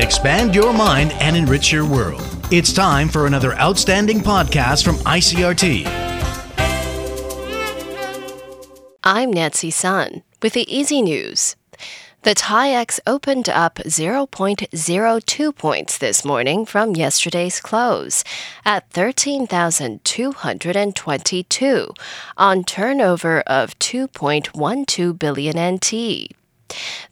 Expand your mind and enrich your world. It's time for another outstanding podcast from ICRT. I'm Nancy Sun with the Easy News. The TAIEX opened up 0.02 points this morning from yesterday's close at 13,222 on turnover of 2.12 billion NT.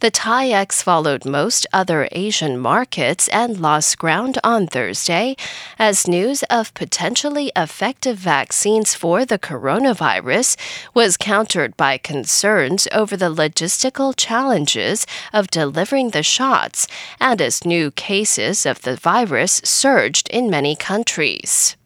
The TAIEX followed most other Asian markets and lost ground on Thursday as news of potentially effective vaccines for the coronavirus was countered by concerns over the logistical challenges of delivering the shots and as new cases of the virus surged in many countries.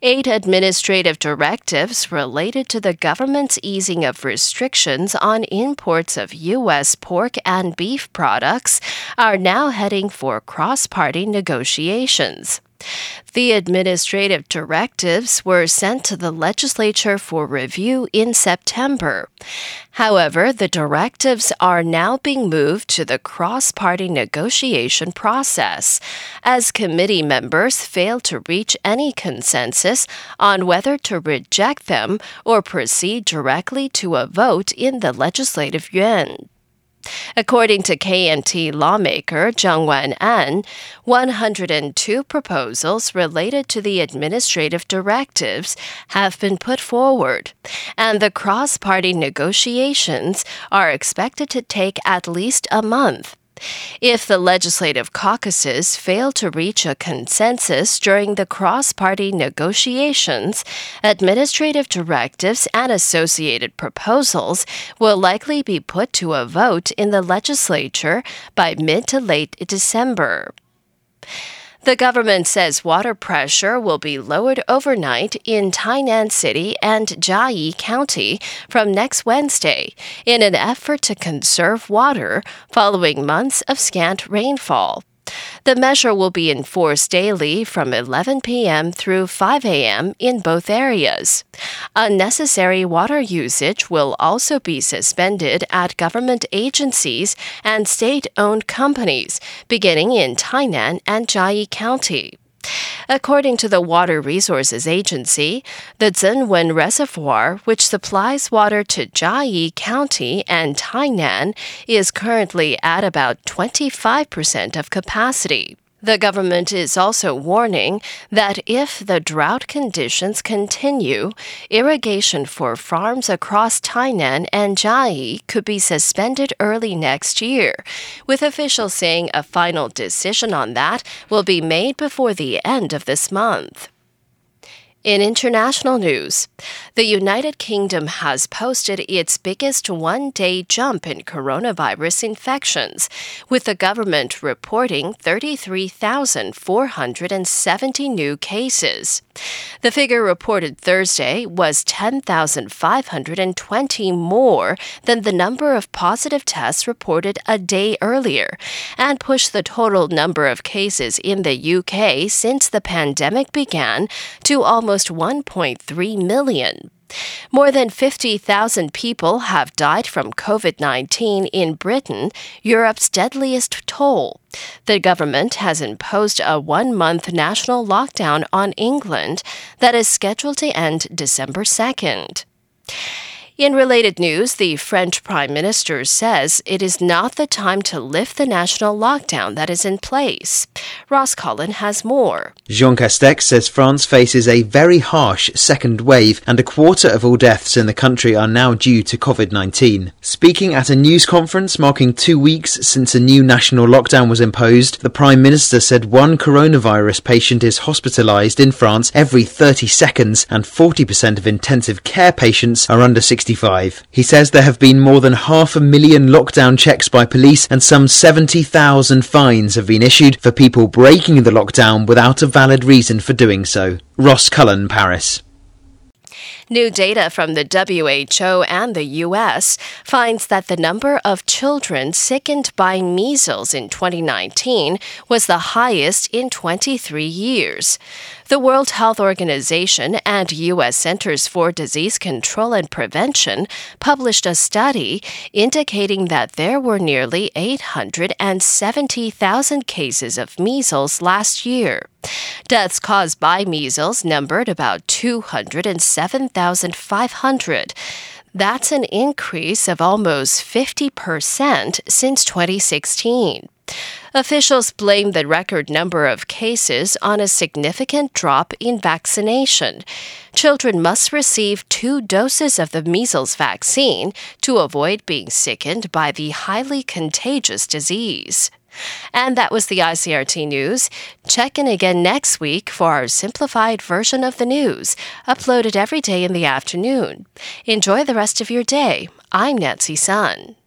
Eight administrative directives related to the government's easing of restrictions on imports of U.S. pork and beef products are now heading for cross party negotiations. The administrative directives were sent to the legislature for review in September. However, the directives are now being moved to the cross party negotiation process as committee members fail to reach any consensus on whether to reject them or proceed directly to a vote in the legislative yuan. According to KMT lawmaker Jung Wan An, 102 proposals related to the administrative directives have been put forward, and the cross party negotiations are expected to take at least a month. If the legislative caucuses fail to reach a consensus during the cross party negotiations, administrative directives and associated proposals will likely be put to a vote in the legislature by mid to late December. The government says water pressure will be lowered overnight in Tainan City and Chiayi County from next Wednesday in an effort to conserve water following months of scant rainfall. The measure will be enforced daily from 11 p.m. through 5 a.m. in both areas. Unnecessary water usage will also be suspended at government agencies and state owned companies, beginning in Tainan and Chiayi County. According to the Water Resources Agency, the Zengwen Reservoir, which supplies water to Chiayi County and Tainan, is currently at about 25% of capacity. The government is also warning that if the drought conditions continue, irrigation for farms across Tainan and Chiayi could be suspended early next year, with officials saying a final decision on that will be made before the end of this month. In international news, the United Kingdom has posted its biggest one day jump in coronavirus infections, with the government reporting 33,470 new cases. The figure reported Thursday was 10,520 more than the number of positive tests reported a day earlier, and pushed the total number of cases in the UK since the pandemic began to almost almost 1.3 million. More than 50,000 people have died from COVID 19 in Britain, Europe's deadliest toll. The government has imposed a one month national lockdown on England that is scheduled to end December 2nd. In related news, the French Prime Minister says it is not the time to lift the national lockdown that is in place. Ross Cullen has more. Jean Castex says France faces a very harsh second wave, and a quarter of all deaths in the country are now due to COVID 19. Speaking at a news conference marking two weeks since a new national lockdown was imposed, the Prime Minister said one coronavirus patient is hospitalised in France every 30 seconds, and 40% of intensive care patients are under 60 65. He says there have been more than half a million lockdown checks by police and some 70,000 fines have been issued for people breaking the lockdown without a valid reason for doing so. Ross Cullen, Paris. New data from the WHO and the US finds that the number of children sickened by measles in 2019 was the highest in 23 years. The World Health Organization and U.S. Centers for Disease Control and Prevention published a study indicating that there were nearly 870,000 cases of measles last year. Deaths caused by measles numbered about 207,500. That's an increase of almost 50% since 2016. Officials blame the record number of cases on a significant drop in vaccination. Children must receive two doses of the measles vaccine to avoid being sickened by the highly contagious disease. And that was the ICRT news. Check in again next week for our simplified version of the news, uploaded every day in the afternoon. Enjoy the rest of your day. I'm Nancy Sun.